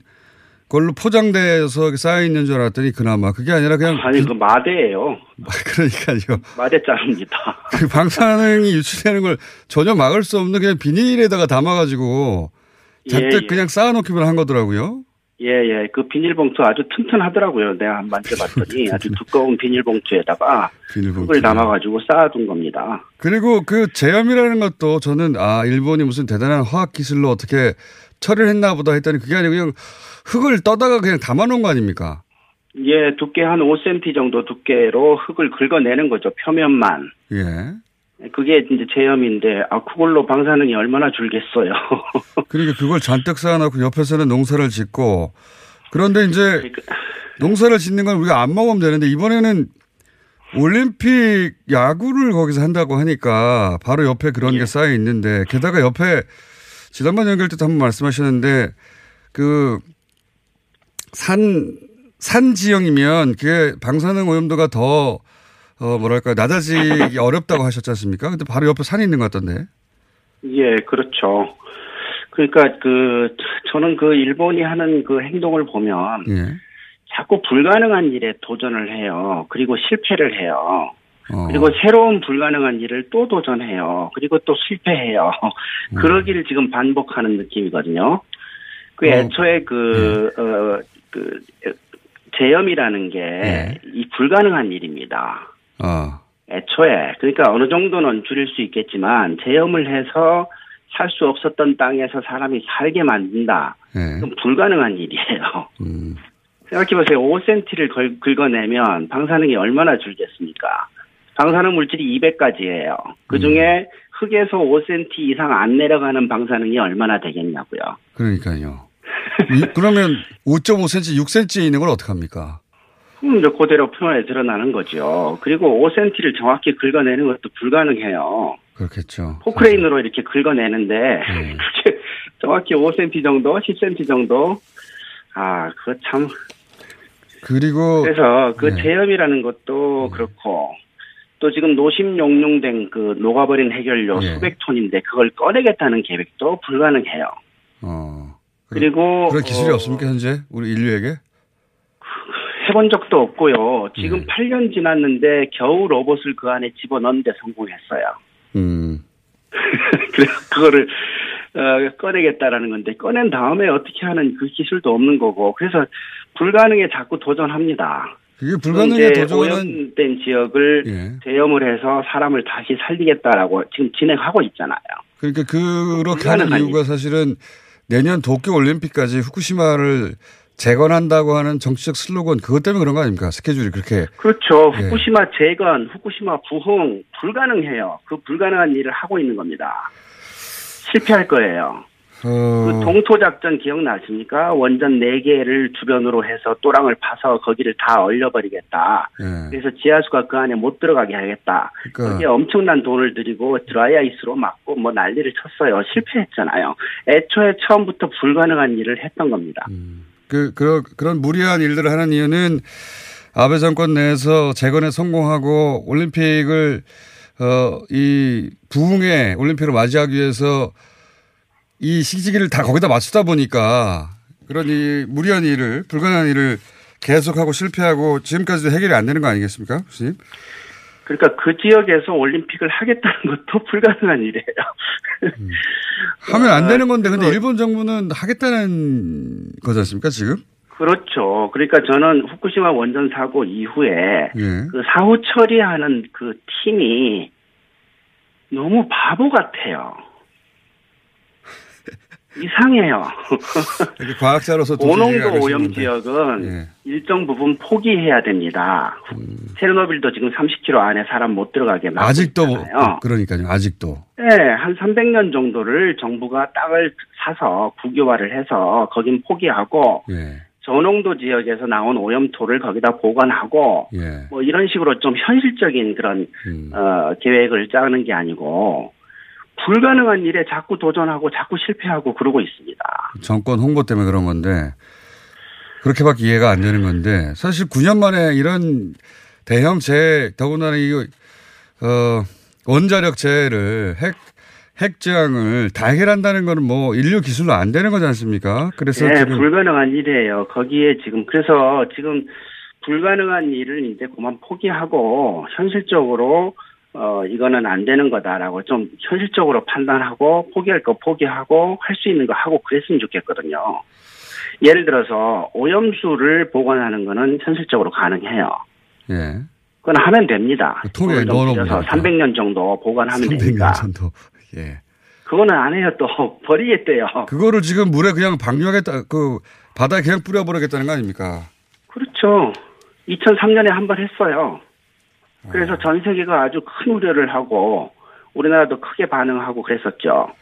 걸로 포장돼서 쌓여 있는 줄 알았더니 그나마 그게 아니라 그냥 아니 그 마대예요. 그러니까요. 마대 자루입니다. 그 방사능이 유출되는 걸 전혀 막을 수 없는 그냥 비닐에다가 담아가지고 잔뜩 예, 예. 그냥 쌓아놓기만 한 거더라고요. 예, 예. 그 비닐봉투 아주 튼튼하더라고요. 내가 한 만져봤더니 아주 두꺼운 비닐봉투에다가 비닐봉투. 흙을 담아가지고 쌓아둔 겁니다. 그리고 그 제염이라는 것도 저는 아 일본이 무슨 대단한 화학 기술로 어떻게 처리를 했나 보다 했더니 그게 아니고 그냥 흙을 떠다가 그냥 담아놓은 거 아닙니까? 예, 두께 한 5cm 정도 두께로 흙을 긁어내는 거죠. 표면만. 예. 그게 이제 제염인데, 아, 그걸로 방사능이 얼마나 줄겠어요. 그러니까 그걸 잔뜩 쌓아놓고 옆에서는 농사를 짓고 그런데 이제 그러니까 농사를 짓는 건 우리가 안 먹으면 되는데 이번에는 올림픽 야구를 거기서 한다고 하니까 바로 옆에 그런 예. 게 쌓여 있는데 게다가 옆에 지난번 연결 때도 한번 말씀하셨는데 그 산, 산 지형이면 그게 방사능 오염도가 더, 어, 뭐랄까, 낮아지기 어렵다고 하셨지 않습니까? 근데 바로 옆에 산이 있는 것 같던데. 예, 그렇죠. 그러니까 그, 저는 그 일본이 하는 그 행동을 보면 예. 자꾸 불가능한 일에 도전을 해요. 그리고 실패를 해요. 어. 그리고 새로운 불가능한 일을 또 도전해요. 그리고 또 실패해요. 그러기를 지금 반복하는 느낌이거든요. 그 음. 어, 애초에 그, 어, 그, 제염이라는 게이 예. 불가능한 일입니다. 아, 애초에. 그러니까 어느 정도는 줄일 수 있겠지만 제염을 해서 살 수 없었던 땅에서 사람이 살게 만든다. 예. 그건 불가능한 일이에요. 음. 생각해보세요. 5cm를 긁어내면 방사능이 얼마나 줄겠습니까? 방사능 물질이 200가지예요. 그 중에 흙에서 5cm 이상 안 내려가는 방사능이 얼마나 되겠냐고요. 그러니까요. 이- 그러면 5.5cm, 6cm에 있는 걸 어떡합니까? 그럼 이제 그대로 표면에 드러나는 거죠. 그리고 5cm를 정확히 긁어내는 것도 불가능해요. 그렇겠죠. 포크레인으로 이렇게 긁어내는데 네. 정확히 5cm 정도, 10cm 정도. 아, 그거 참. 그리고 그래서 그 네. 제염이라는 것도 그렇고 또 지금 노심용룡된 그 녹아버린 해결료 예. 수백 톤인데 그걸 꺼내겠다는 계획도 불가능해요. 어. 그리고 그런 기술이 어, 없습니까 현재 우리 인류에게? 해본 적도 없고요. 지금 네. 8년 지났는데 겨우 로봇을 그 안에 집어넣는데 성공했어요. 음. 그래서 그거를 어, 꺼내겠다라는 건데 꺼낸 다음에 어떻게 하는 그 기술도 없는 거고 그래서 불가능에 자꾸 도전합니다. 그게 불가능에 도전은 오염된 지역을 예. 제염을 해서 사람을 다시 살리겠다라고 지금 진행하고 있잖아요. 그러니까 그렇게 하는 이유가 사실은 내년 도쿄 올림픽까지 후쿠시마를 재건한다고 하는 정치적 슬로건 그것 때문에 그런 거 아닙니까? 스케줄이 그렇게 그렇죠. 예. 후쿠시마 재건, 후쿠시마 부흥 불가능해요. 그 불가능한 일을 하고 있는 겁니다. 실패할 거예요. 그 어, 동토 작전 기억나십니까? 원전 4개를 주변으로 해서 또랑을 파서 거기를 다 얼려버리겠다. 예. 그래서 지하수가 그 안에 못 들어가게 하겠다. 그러니까 거기에 엄청난 돈을 들이고 드라이아이스로 막고 뭐 난리를 쳤어요. 실패했잖아요. 애초에 처음부터 불가능한 일을 했던 겁니다. 그, 그런, 그런 무리한 일들을 하는 이유는 아베 정권 내에서 재건에 성공하고 올림픽을, 어, 이 부흥의 올림픽을 맞이하기 위해서 이 시기를 다 거기다 맞추다 보니까 그런 이 무리한 일을, 불가능한 일을 계속하고 실패하고 지금까지도 해결이 안 되는 거 아니겠습니까? 교수님? 그러니까 그 지역에서 올림픽을 하겠다는 것도 불가능한 일이에요. 하면 안 되는 건데 근데 그거- 일본 정부는 하겠다는 거지 않습니까, 지금? 그렇죠. 그러니까 저는 후쿠시마 원전 사고 이후에 예. 그 사후 처리하는 그 팀이 너무 바보 같아요. 이상해요. 과학자로서 오농도 안 오염. 지역은 예. 일정 부분 포기해야 됩니다. 체르노빌도 지금 30km 안에 사람 못 들어가게 막고 아직도 있잖아요. 그러니까요. 아직도. 네, 한 300년 정도를 정부가 땅을 사서 국유화를 해서 거긴 포기하고 예. 저농도 지역에서 나온 오염토를 거기다 보관하고 예. 뭐 이런 식으로 좀 현실적인 그런 음. 어, 계획을 짜는 게 아니고 불가능한 일에 자꾸 도전하고 자꾸 실패하고 그러고 있습니다. 정권 홍보 때문에 그런 건데 그렇게밖에 이해가 안 되는 건데 사실 9년 만에 이런 대형 재해 더군다나 이거 어 원자력 재해를 핵 핵재앙을 다 해결한다는 거는 뭐 인류 기술로 안 되는 거지 않습니까? 그래서 네, 불가능한 일이에요. 거기에 지금 그래서 지금 불가능한 일을 이제 그만 포기하고 현실적으로 어 이거는 안 되는 거다라고 좀 현실적으로 판단하고 포기할 거 포기하고 할 수 있는 거 하고 그랬으면 좋겠거든요. 예를 들어서 오염수를 보관하는 거는 현실적으로 가능해요. 예. 그건 하면 됩니다. 통에 넣어놓으면 되니까. 300년 정도 보관하면 되니까. 300년 정도. 예. 그거는 안 해요. 또 버리겠대요. 그거를 지금 물에 그냥 방류하겠다 그 바다에 그냥 뿌려버리겠다는 거 아닙니까? 그렇죠. 2003년에 한 번 했어요. 그래서 아. 전 세계가 아주 큰 우려를 하고 우리나라도 크게 반응하고 그랬었죠.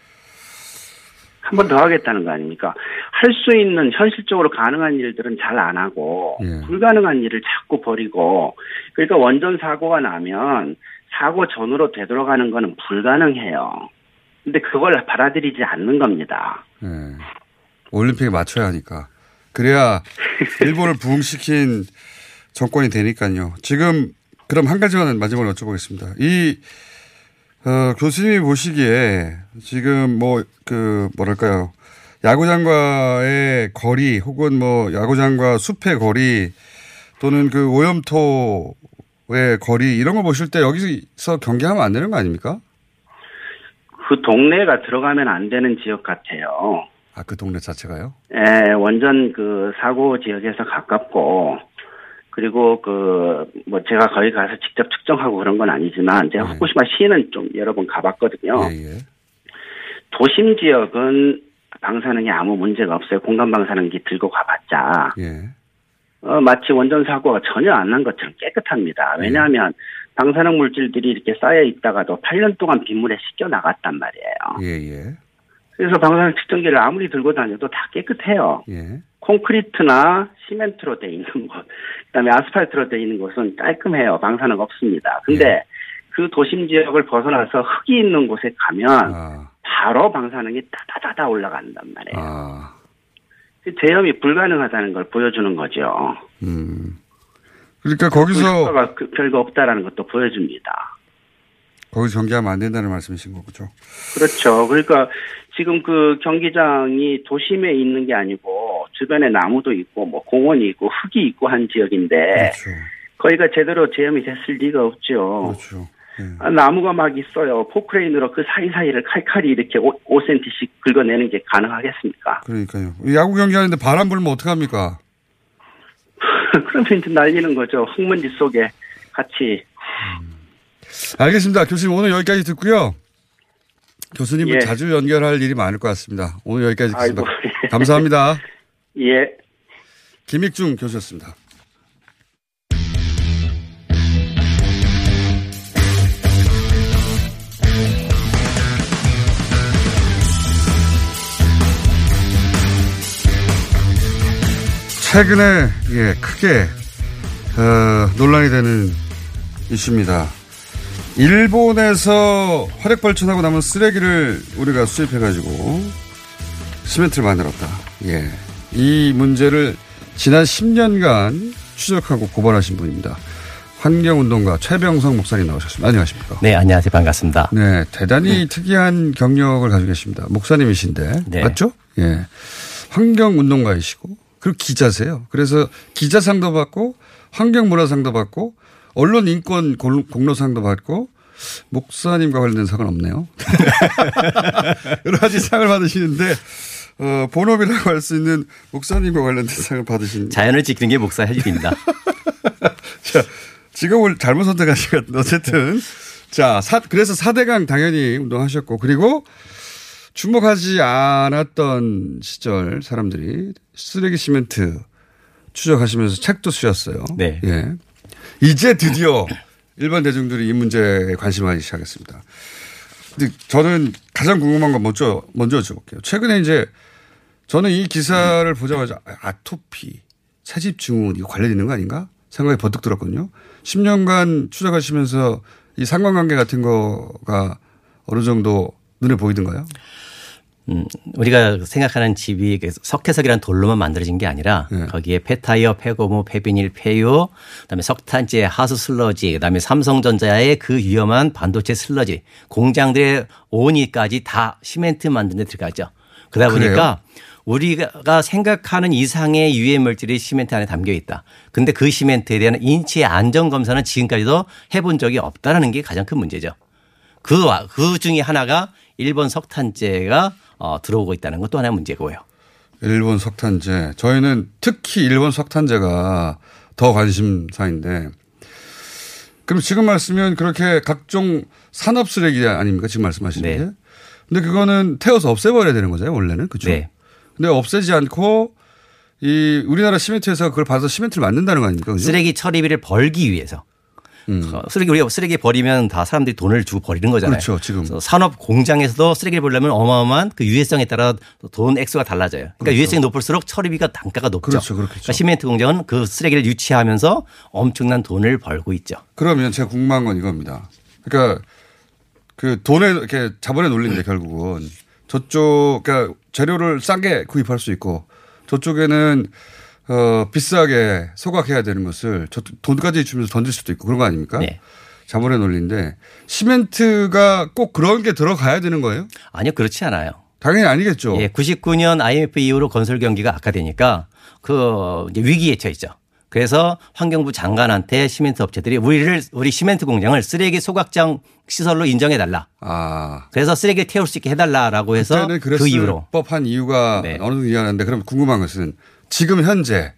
한 번 더 하겠다는 거 아닙니까? 할 수 있는 현실적으로 가능한 일들은 잘 안 하고 예. 불가능한 일을 자꾸 버리고 그러니까 원전 사고가 나면 사고 전으로 되돌아가는 거는 불가능해요. 근데 그걸 받아들이지 않는 겁니다. 예. 올림픽에 맞춰야 하니까. 그래야 일본을 부흥시킨 정권이 되니까요. 지금 그럼 한 가지만 마지막으로 여쭤보겠습니다. 이 어, 교수님이 보시기에 지금 뭐 그 뭐랄까요 야구장과의 거리 혹은 뭐 야구장과 숲의 거리 또는 그 오염토의 거리 이런 거 보실 때 여기서 경계하면 안 되는 거 아닙니까? 그 동네가 들어가면 안 되는 지역 같아요. 아 그 동네 자체가요? 예, 원전 그 사고 지역에서 가깝고 그리고 그 뭐 제가 거기 가서 직접 측정하고 그런 건 아니지만 제가 후쿠시마 시는 좀 여러 번 가봤거든요. 예, 도심 지역은 방사능이 아무 문제가 없어요. 공간 방사능기 들고 가봤자 예. 어, 마치 원전 사고가 전혀 안 난 것처럼 깨끗합니다. 왜냐하면 방사능 물질들이 이렇게 쌓여 있다가도 8년 동안 빗물에 씻겨 나갔단 말이에요. 예, 예. 그래서 방사능 측정기를 아무리 들고 다녀도 다 깨끗해요. 예. 콘크리트나 시멘트로 돼 있는 곳, 그다음에 아스팔트로 돼 있는 곳은 깔끔해요. 방사능 없습니다. 근데 예. 그 도심 지역을 벗어나서 흙이 있는 곳에 가면 아. 바로 방사능이 따다다다 올라간단 말이에요. 아. 그 제염이 불가능하다는 걸 보여주는 거죠. 음. 그러니까 거기서 효과가 그- 별거 없다라는 것도 보여줍니다. 거기서 경계하면 안 된다는 말씀이신 거죠. 그렇죠. 그러니까 지금 그 경기장이 도심에 있는 게 아니고 주변에 나무도 있고 뭐 공원이 있고 흙이 있고 한 지역인데 그렇죠. 거기가 제대로 제염이 됐을 리가 없죠. 그렇죠. 아, 나무가 막 있어요. 포크레인으로 그 사이사이를 칼칼이 이렇게 5, 5cm씩 긁어내는 게 가능하겠습니까? 그러니까요. 야구 경기하는데 바람 불면 어떡합니까? 그러면 이제 날리는 거죠. 흙먼지 속에 같이. 알겠습니다. 교수님 오늘 여기까지 듣고요. 교수님은 예. 자주 연결할 일이 많을 것 같습니다. 오늘 여기까지 듣겠습니다. 아이고. 감사합니다. 예. 김익중 교수였습니다. 최근에 예, 크게 어, 논란이 되는 이슈입니다. 일본에서 화력 발전하고 남은 쓰레기를 우리가 수입해가지고 시멘트를 만들었다. 예. 이 문제를 지난 10년간 추적하고 고발하신 분입니다. 환경운동가 최병성 목사님 나오셨습니다. 안녕하십니까? 네, 안녕하세요. 반갑습니다. 네, 대단히 특이한 경력을 가지고 계십니다. 목사님이신데 네. 맞죠? 예, 환경운동가이시고 그리고 기자세요. 그래서 기자상도 받고 환경문화상도 받고 언론 인권 골- 공로상도 받고 목사님과 관련된 상은 없네요. 여러 가지 상을 받으시는데 어, 본업이라고 할 수 있는 목사님과 관련된 상을 받으신 자연을 지키는 게 목사 할 일입니다. 자, 직업을 잘못 선택하신 것 같은데 어쨌든 자, 사, 그래서 4대강 당연히 운동하셨고 그리고 주목하지 않았던 시절 사람들이 쓰레기 시멘트 추적하시면서 책도 쓰셨어요. 네. 예. 이제 드디어 일반 대중들이 이 문제에 관심을 가지기 시작했습니다. 근데 저는 가장 궁금한 건 먼저, 먼저 여쭤볼게요. 최근에 이제 저는 이 기사를 보자마자 아, 아토피, 새집 증후군 이거 관련 있는 거 아닌가? 생각이 버뜩 들었거든요. 10년간 추적하시면서 이 상관관계 같은 거가 어느 정도 눈에 보이던가요? 음, 우리가 생각하는 집이 그 석회석이라는 돌로만 만들어진 게 아니라 네. 거기에 폐타이어, 폐고무, 폐비닐, 폐유, 그다음에 석탄재, 하수 슬러지, 그다음에 삼성전자의 그 위험한 반도체 슬러지, 공장들의 온이까지 다 시멘트 만드는 데 들어가죠. 그러다 그래요? 보니까 우리가 생각하는 이상의 유해 물질이 시멘트 안에 담겨 있다. 근데 그 시멘트에 대한 인체 안전 검사는 지금까지도 해본 적이 없다라는 게 가장 큰 문제죠. 그, 와- 그 중에 하나가 일본 석탄재가 어, 들어오고 있다는 것도 하나의 문제고요. 일본 석탄재. 저희는 특히 일본 석탄재가 더 관심사인데 그럼 지금 말씀은 그렇게 각종 산업 쓰레기 아닙니까? 지금 말씀하시는 게. 근데 그거는 태워서 없애버려야 되는 거잖아요. 원래는. 그렇죠. 네. 근데 없애지 않고 이 우리나라 시멘트 회사가 그걸 받아서 시멘트를 만든다는 거 아닙니까? 그죠? 쓰레기 처리비를 벌기 위해서. 음. 어, 쓰레기 우리가 쓰레기 버리면 다 사람들이 돈을 주고 버리는 거잖아요. 그렇죠, 지금. 산업 공장에서도 쓰레기를 버리려면 어마어마한 그 유해성에 따라 돈 액수가 달라져요. 그러니까 그렇죠. 유해성이 높을수록 처리비가 단가가 높죠. 그렇죠, 그렇겠죠. 그러니까 시멘트 공장은 그 쓰레기를 유치하면서 엄청난 돈을 벌고 있죠. 그러면 제가 궁금한 건 이겁니다. 그러니까 그 돈에 이렇게 자본의 논리인데 결국은 저쪽 그러니까 재료를 싸게 구입할 수 있고 저쪽에는 어 비싸게 소각해야 되는 것을 저 돈까지 주면서 던질 수도 있고 그런 거 아닙니까? 네. 자본의 논리인데 시멘트가 꼭 그런 게 들어가야 되는 거예요? 아니요, 그렇지 않아요. 당연히 아니겠죠. 예, 99년 IMF 이후로 건설 경기가 악화되니까 그 위기에 처했죠. 그래서 환경부 장관한테 시멘트 업체들이 우리를 우리 시멘트 공장을 쓰레기 소각장 시설로 인정해 달라. 아. 그래서 쓰레기 태울 수 있게 해달라라고 해서 그 이후로 법한 이유가 네. 어느 정도 이해하는데 그럼 궁금한 것은 지금 현재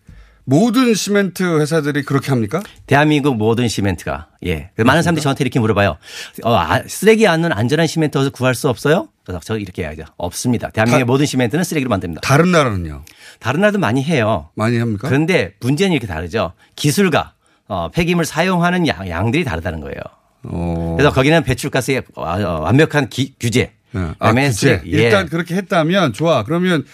모든 시멘트 회사들이 그렇게 합니까? 대한민국 모든 시멘트가 예 많은 사람들이 저한테 이렇게 물어봐요. 어, 아, 쓰레기 안 넣는 안전한 시멘트 어디서 구할 수 없어요? 그래서 저 이렇게 해야죠. 없습니다. 대한민국의 모든 시멘트는 쓰레기로 만듭니다. 다른 나라는요? 다른 나라도 많이 해요. 많이 합니까? 그런데 문제는 이렇게 다르죠. 기술과 어, 폐기물 사용하는 양, 양들이 다르다는 거예요. 어. 그래서 거기는 배출가스의 어, 어, 완벽한 기- 규제. 네. 아, 규제. 예. 일단 그렇게 했다면 좋아. 그러면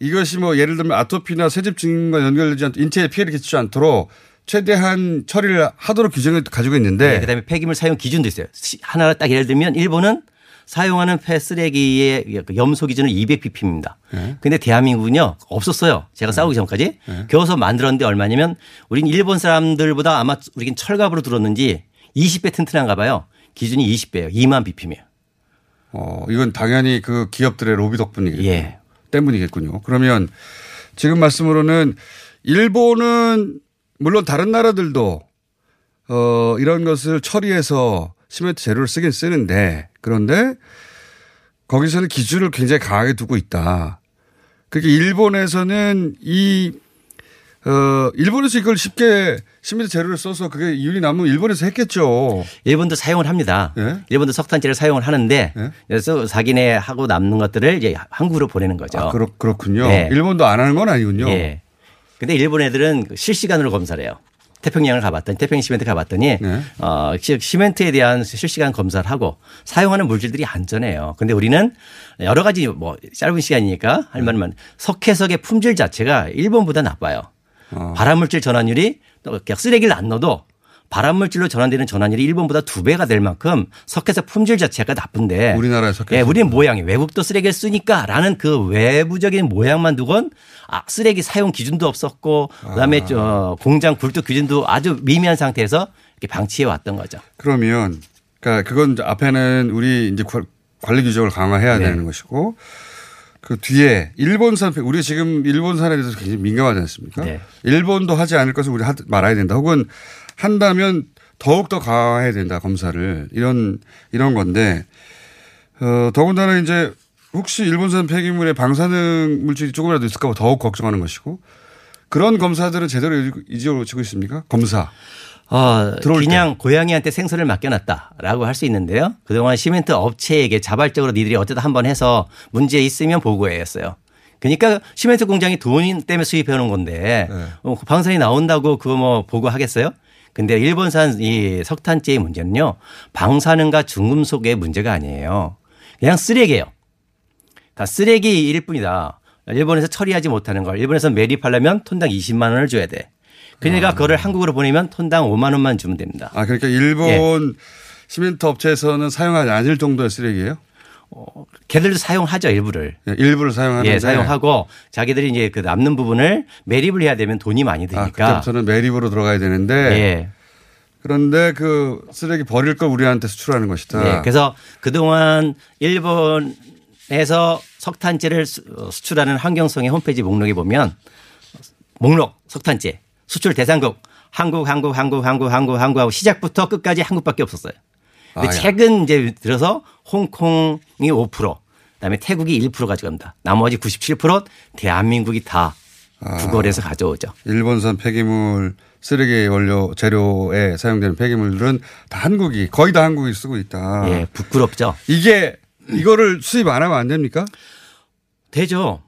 이것이 뭐 예를 들면 아토피나 새집 증과 연결되지 않도록 인체에 피해를 끼치지 않도록 최대한 처리를 하도록 규정을 가지고 있는데 네, 그다음에 폐기물 사용 기준도 있어요. 시- 하나 딱 예를 들면 일본은 사용하는 폐 쓰레기의 그 염소 기준은 200ppm입니다. 네. 근데 대한민국은요 없었어요. 제가 싸우기 전까지 겨우서 만들었는데 얼마냐면 우린 일본 사람들보다 아마 우리긴 철갑으로 들었는지 20배 튼튼한가 봐요. 기준이 20배예요. 2만 ppm이에요. 어, 이건 당연히 그 기업들의 로비 덕분이겠군요. 예. 때문이겠군요. 그러면 지금 말씀으로는 일본은 물론 다른 나라들도 어, 이런 것을 처리해서 시멘트 재료를 쓰긴 쓰는데 그런데 거기서는 기준을 굉장히 강하게 두고 있다. 그러니까 일본에서는 이 어, 일본에서 이걸 쉽게 시멘트 재료를 써서 그게 이윤이 남으면 일본에서 했겠죠. 일본도 사용을 합니다. 예? 일본도 석탄재를 사용을 하는데 그래서 자기네 하고 남는 것들을 이제 한국으로 보내는 거죠. 아, 그렇, 그렇군요. 네. 일본도 안 하는 건 아니군요. 예. 근데 일본 애들은 실시간으로 검사를 해요. 태평양을 가봤더니 태평양 시멘트 가봤더니 네. 어, 시- 시멘트에 대한 실시간 검사를 하고 사용하는 물질들이 안전해요. 근데 우리는 여러 가지 뭐 짧은 시간이니까 할 말만 석회석의 품질 자체가 일본보다 나빠요. 어. 발암물질 전환율이 쓰레기를 안 넣어도 발암물질로 전환되는 전환율이 일본보다 두 배가 될 만큼 석회석 품질 자체가 나쁜데 우리나라의 석회석. 예, 우리는 모양이 외국도 쓰레기를 쓰니까라는 그 외부적인 모양만 두곤 아, 쓰레기 사용 기준도 없었고 그다음에 저 공장 굴뚝 기준도 아주 미미한 상태에서 이렇게 방치해 왔던 거죠. 그러면 그러니까 그건 앞에는 우리 이제 관- 관리 규정을 강화해야 네. 되는 것이고 그 뒤에 일본산 우리 지금 일본산에 대해서 굉장히 민감하지 않습니까? 네. 일본도 하지 않을 것을 우리 하, 말아야 된다. 혹은 한다면 더욱 더 강화해야 된다 검사를 이런 이런 건데 어, 더군다나 이제 혹시 일본산 폐기물에 방사능 물질이 조금이라도 있을까 봐 더욱 걱정하는 것이고 그런 검사들은 제대로 이루어지고 있습니까? 검사. 어, 들어올 그냥 고양이한테 생선을 맡겨놨다라고 할 수 있는데요. 그동안 시멘트 업체에게 자발적으로 니들이 어쩌다 한번 해서 문제 있으면 보고해 했어요. 그러니까 시멘트 공장이 돈 때문에 수입해 오는 건데 네. 어, 방사선이 나온다고 그거 뭐 보고하겠어요? 근데 일본산 이 석탄재의 문제는요. 방사능과 중금속의 문제가 아니에요. 그냥 쓰레기예요. 다 쓰레기일 뿐이다. 일본에서 처리하지 못하는 걸 일본에서 매립하려면 톤당 20만 원을 줘야 돼. 그러니까 그거를 한국으로 보내면 톤당 5만 원만 주면 됩니다. 아, 그러니까 일본 시멘트 업체에서는 사용하지 않을 정도의 쓰레기예요? 걔들도 사용하죠 일부를. 예, 일부를 사용하는데 예, 사용하고 자기들이 이제 그 남는 부분을 매립을 해야 되면 돈이 많이 아, 드니까. 그때부터는 매립으로 들어가야 되는데 예. 그런데 그 쓰레기 버릴 걸 우리한테 수출하는 것이다. 예, 그래서 그동안 일본에서 석탄재를 수- 어, 수출하는 환경성의 홈페이지 목록에 보면 목록 석탄재 수출 대상국 한국 한국 한국 한국 한국 한국하고 시작부터 끝까지 한국밖에 없었어요. 근데 아, 야. 최근 이제 들어서 홍콩이 5% 그다음에 태국이 1% 가져갑니다. 나머지 97% 대한민국이 다 아. 구걸해서 가져오죠. 일본산 폐기물 쓰레기 원료 재료에 사용되는 폐기물들은 다 한국이 거의 다 한국이 쓰고 있다. 예, 부끄럽죠. 이게 이거를 수입 안 하면 안 됩니까? 되죠.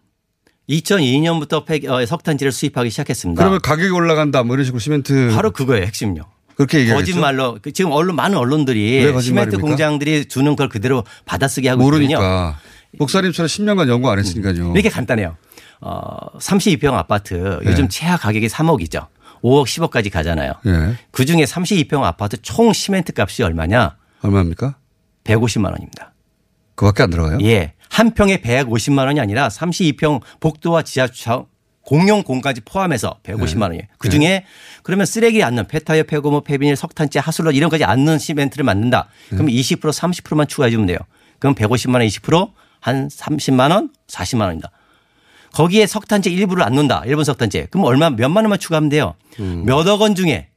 2002년부터 폐기, 어, 석탄지를 수입하기 시작했습니다. 그러면 가격이 올라간다 뭐 이런 식으로 시멘트 바로 그거예요, 핵심요. 그렇게 얘기하겠죠? 거짓말로 그 지금 언론 많은 왜 언론들이? 시멘트 공장들이 주는 걸 그대로 받아쓰게 하고 있거든요. 모르니까 목사님처럼 10년간 연구 안 했으니까요. 이렇게 간단해요. 어, 32평 아파트 요즘 네. 최하 가격이 3억이죠. 5억 10억까지 가잖아요. 예. 그 중에 32평 아파트 총 시멘트 값이 얼마냐? 얼마입니까? 150만 원입니다. 그밖에 안 들어가요? 예. 한 평에 150만 원이 아니라 32평 복도와 지하 주차 공용 공까지 포함해서 150만 원이에요. 그 중에 그러면 쓰레기 안 넣은 폐타이어, 폐고무, 폐비닐, 석탄재, 하술로 이런 거지 안 넣은 시멘트를 만든다. 그럼 20% 30%만 추가해 주면 돼요. 그럼 150만 원 20%한 30만 원, 40만 원입니다. 거기에 석탄재 일부를 안 넣는다. 일본 석탄재. 그럼 얼마 몇만 원만 추가하면 돼요. 몇억 원 중에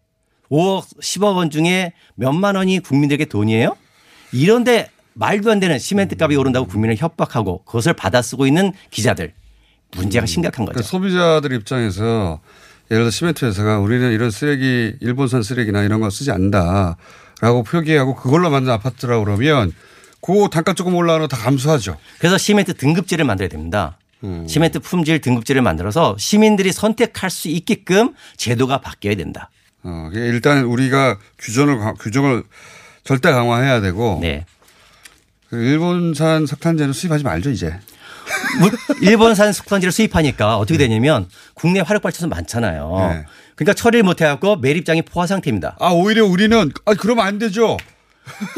5억, 10억 원 중에 몇만 원이 국민들에게 돈이에요? 이런데 말도 안 되는 시멘트 값이 오른다고 국민을 협박하고 그것을 받아 쓰고 있는 기자들 문제가 심각한 거죠. 그러니까 소비자들 입장에서 예를 들어 시멘트 회사가 우리는 이런 쓰레기 일본산 쓰레기나 이런 거 쓰지 않는다라고 표기하고 그걸로 만든 아파트라고 그러면 그 단가 조금 올라가는 거다 감수하죠. 그래서 시멘트 등급제를 만들어야 됩니다. 음. 시멘트 품질 등급제를 만들어서 시민들이 선택할 수 있게끔 제도가 바뀌어야 된다. 어, 이게 일단 우리가 규정을 강- 규정을 절대 강화해야 되고 네. 그 일본산 석탄재는 수입하지 말죠 이제. 뭐 일본산 석탄지를 수입하니까 어떻게 되냐면 국내 화력 발전소 많잖아요. 네. 그러니까 처리를 못 해갖고 매립장이 포화 상태입니다. 아 오히려 우리는 아 그러면 안 되죠.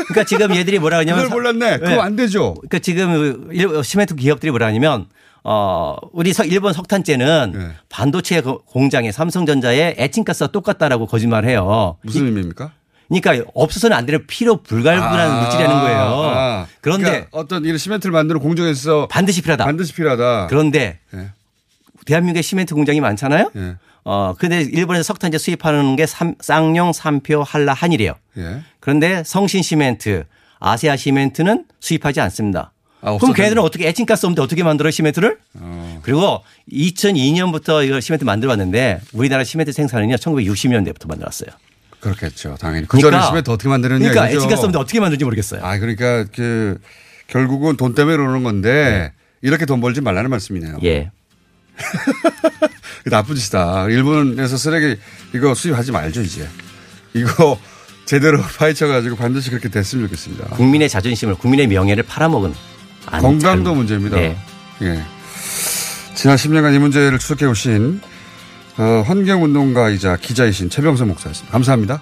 그러니까 지금 얘들이 뭐라 하냐면 그걸 몰랐네. 그럼 안 되죠. 그러니까 지금 일- 시멘트 기업들이 뭐라 하냐면 어 우리 서- 일본 석탄재는 네. 반도체 거- 공장에 삼성전자에 에칭가스와 똑같다라고 거짓말해요. 무슨 의미입니까? 그러니까 없어서는 안 되는 필요 불가분한 물질이라는 거예요. 아, 그런데 그러니까 어떤 이런 시멘트를 만드는 공정에서 반드시 필요하다. 반드시 필요하다. 그런데 예. 대한민국에 시멘트 공장이 많잖아요. 예. 어 근데 일본에서 석탄재 수입하는 게 삼- 쌍용, 삼표, 한라, 한일이래요. 예. 그런데 성신 시멘트, 아세아 시멘트는 수입하지 않습니다. 아, 그럼. 걔네들은 어떻게 에칭가스 없는데 어떻게 만들어 시멘트를? 그리고 2002년부터 이거 시멘트 만들어 왔는데 우리나라 시멘트 생산은요 1960년대부터 만들었어요. 그렇겠죠. 당연히. 그 전에 시멘트 어떻게 만드느냐 그러니까 이거죠. 에칭가스 없는데 어떻게 만드는지 모르겠어요. 아, 그러니까 그 결국은 돈 때문에 그러는 건데 이렇게 돈 벌지 말라는 말씀이네요. 예. 나쁜 짓이다. 일본에서 쓰레기 이거 수입하지 말죠, 이제. 이거 제대로 파헤쳐가지고 반드시 그렇게 됐으면 좋겠습니다. 국민의 자존심을 국민의 명예를 팔아먹은 건강도 잘- 문제입니다. 네. 예. 지난 10년간 이 문제를 추적해 오신 어, 환경운동가이자 기자이신 최병선 목사였습니다. 감사합니다.